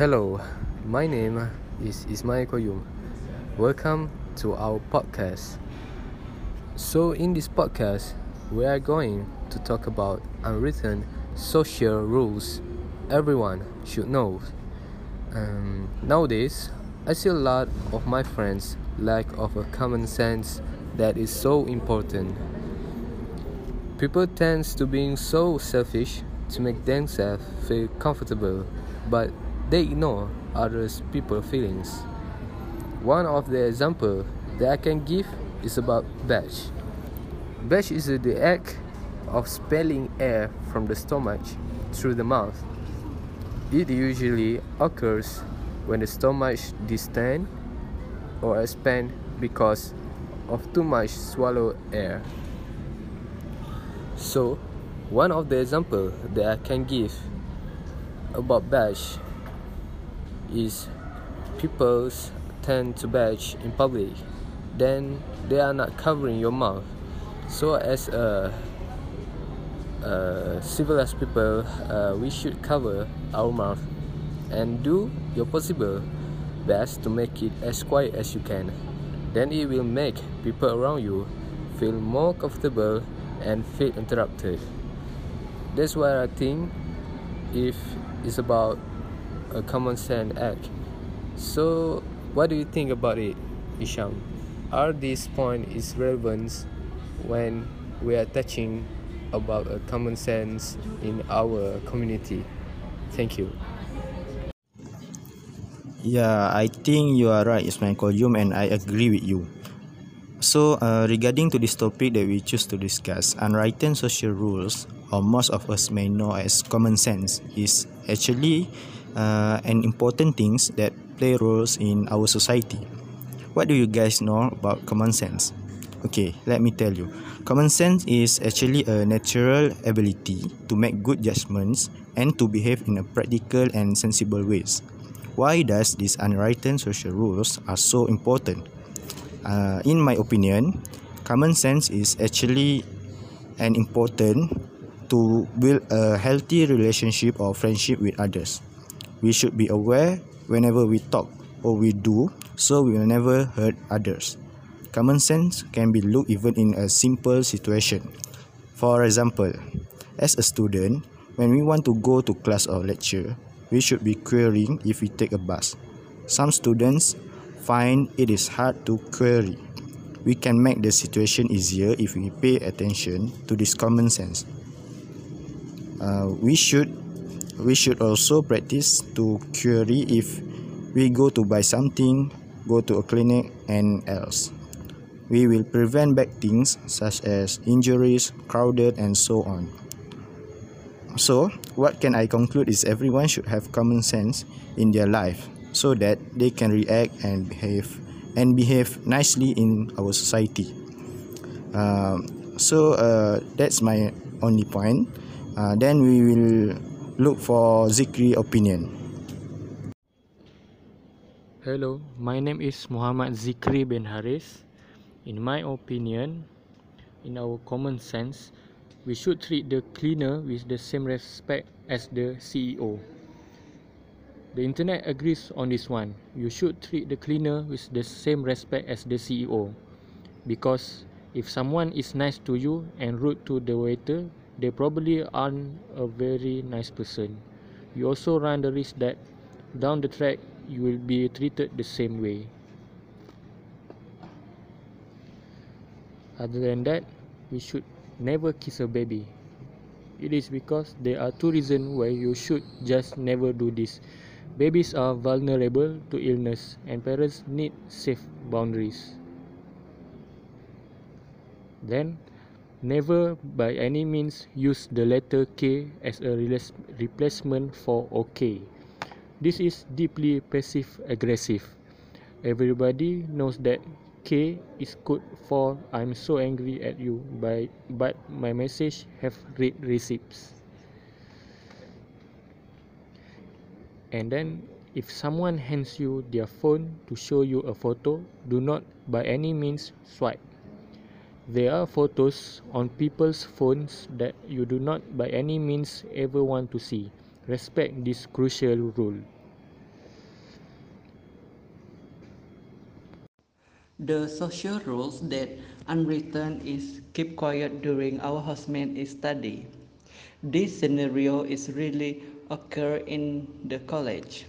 Hello, my name is Ismail Koyum. Welcome to our podcast. So, in this podcast, we are going to talk about unwritten social rules everyone should know. Um, nowadays, I see a lot of my friends lack of a common sense that is so important. People tend to being so selfish to make themselves feel comfortable, but they ignore others people's feelings. One of the example that I can give is about batch. Batch is the act of expelling air from the stomach through the mouth. It usually occurs when the stomach distends or expands because of too much swallowed air. So, one of the examples that I can give about batch is people tend to batch in public, then they are not covering your mouth. So, as a, a civilized people, uh, we should cover our mouth and do your possible best to make it as quiet as you can. Then it will make people around you feel more comfortable and feel interrupted. That's why I think if it's about a common sense act. So what do you think about it, Isham? Are these point is relevant when we are touching about a common sense in our community? Thank you. Yeah, I think you are right, Ismail Koyum, and I agree with you. So, uh, regarding to this topic that we choose to discuss, unwritten social rules, or most of us may know as common sense, is actually uh, an important things that play roles in our society. What do you guys know about common sense? Okay, let me tell you. Common sense is actually a natural ability to make good judgments and to behave in a practical and sensible ways. Why does these unwritten social rules are so important? Uh, in my opinion, common sense is actually an important to build a healthy relationship or friendship with others. We should be aware whenever we talk or we do so we will never hurt others. Common sense can be looked even in a simple situation. For example, as a student, when we want to go to class or lecture, we should be querying if we take a bus. Some students find it is hard to query. We can make the situation easier if we pay attention to this common sense. Uh, we should we should also practice to query if we go to buy something, go to a clinic and else. We will prevent bad things such as injuries, crowded and so on. So, what can I conclude is everyone should have common sense in their life so that they can react and behave and behave nicely in our society. Um, so uh, that's my only point. Uh, then we will look for Zikri opinion. Hello, my name is Muhammad Zikri bin Haris. In my opinion, in our common sense, we should treat the cleaner with the same respect as the CEO. The internet agrees on this one. You should treat the cleaner with the same respect as the CEO. Because if someone is nice to you and rude to the waiter, they probably aren't a very nice person. You also run the risk that down the track you will be treated the same way. Other than that, we should never kiss a baby. It is because there are two reasons why you should just never do this. Babies are vulnerable to illness and parents need safe boundaries. Then, never by any means use the letter K as a replacement for OK. This is deeply passive aggressive. Everybody knows that K is code for I'm so angry at you by but my message have read receipts. And then if someone hands you their phone to show you a photo, do not by any means swipe. There are photos on people's phones that you do not by any means ever want to see. Respect this crucial rule. The social rules that unwritten is keep quiet during our housemate study. This scenario is really occur in the college.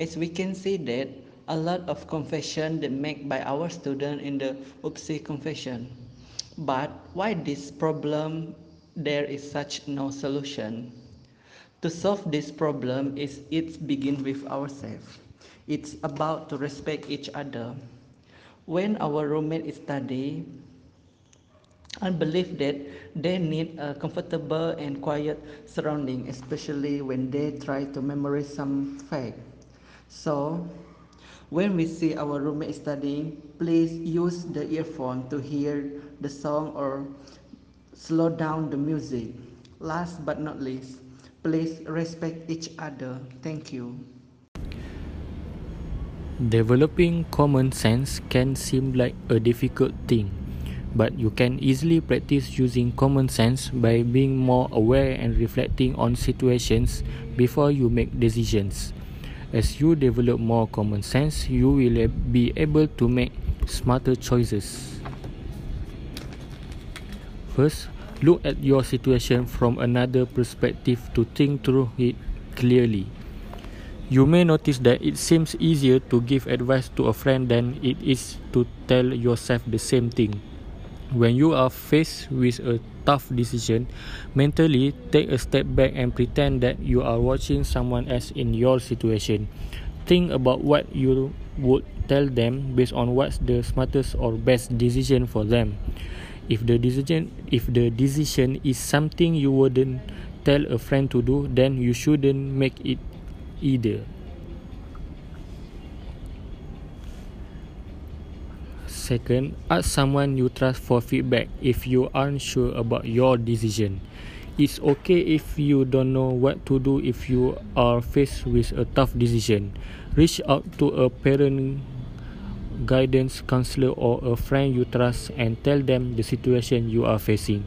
As we can see that a lot of confession that made by our student in the UPSI confession. But why this problem there is such no solution? To solve this problem is it begin with ourselves. It's about to respect each other. When our roommate is study, I believe that they need a comfortable and quiet surrounding, especially when they try to memorize some fact. So, when we see our roommate studying, please use the earphone to hear the song or slow down the music. Last but not least, please respect each other. Thank you. Developing common sense can seem like a difficult thing, but you can easily practice using common sense by being more aware and reflecting on situations before you make decisions. As you develop more common sense, you will be able to make smarter choices. First, look at your situation from another perspective to think through it clearly. You may notice that it seems easier to give advice to a friend than it is to tell yourself the same thing. When you are faced with a tough decision, mentally take a step back and pretend that you are watching someone else in your situation. Think about what you would tell them based on what's the smartest or best decision for them. If the decision if the decision is something you wouldn't tell a friend to do, then you shouldn't make it either. Second, ask someone you trust for feedback if you aren't sure about your decision. It's okay if you don't know what to do if you are faced with a tough decision. Reach out to a parent, guidance counselor, or a friend you trust and tell them the situation you are facing.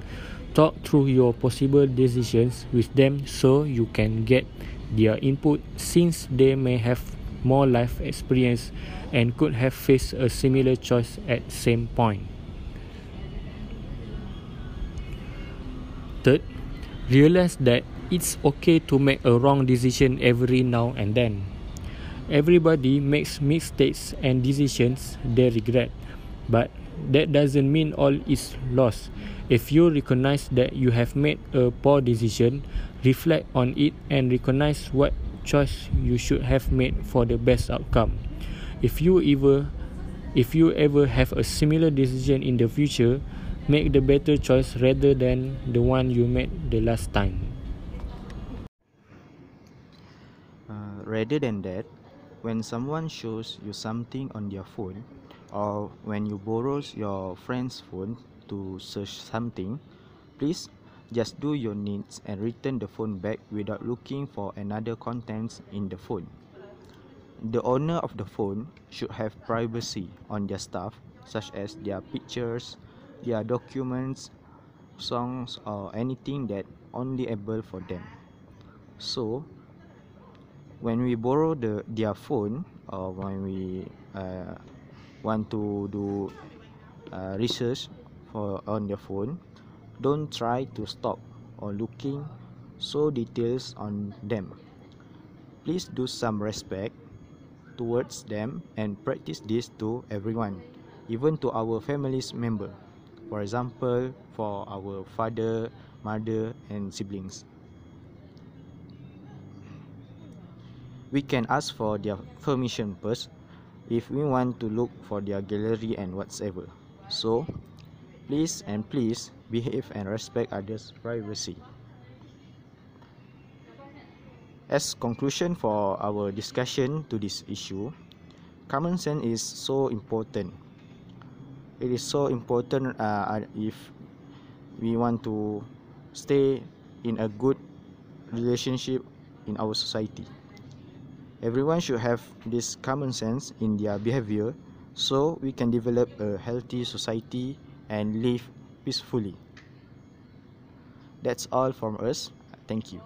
Talk through your possible decisions with them so you can get their input since they may have more life experience and could have faced a similar choice at same point. Third, realize that it's okay to make a wrong decision every now and then. Everybody makes mistakes and decisions they regret, but that doesn't mean all is lost. If you recognize that you have made a poor decision, reflect on it and recognize what choice you should have made for the best outcome. If you ever if you ever have a similar decision in the future, make the better choice rather than the one you made the last time. Uh, rather than that, when someone shows you something on their phone or when you borrow your friend's phone to search something, please just do your needs and return the phone back without looking for another contents in the phone. The owner of the phone should have privacy on their stuff such as their pictures, their documents, songs or anything that only able for them. So when we borrow the their phone or when we uh, want to do uh, research for on their phone don't try to stop or looking so details on them. Please do some respect towards them and practice this to everyone even to our family's member. For example for our father mother and siblings we can ask for their permission first if we want to look for their gallery and whatsoever. So please and please behave and respect others privacy. As conclusion for our discussion to this issue common sense is so important. It is so important uh, if we want to stay in a good relationship in our society everyone should have this common sense in their behavior so we can develop a healthy society and live peacefully. That's all from us. Thank you.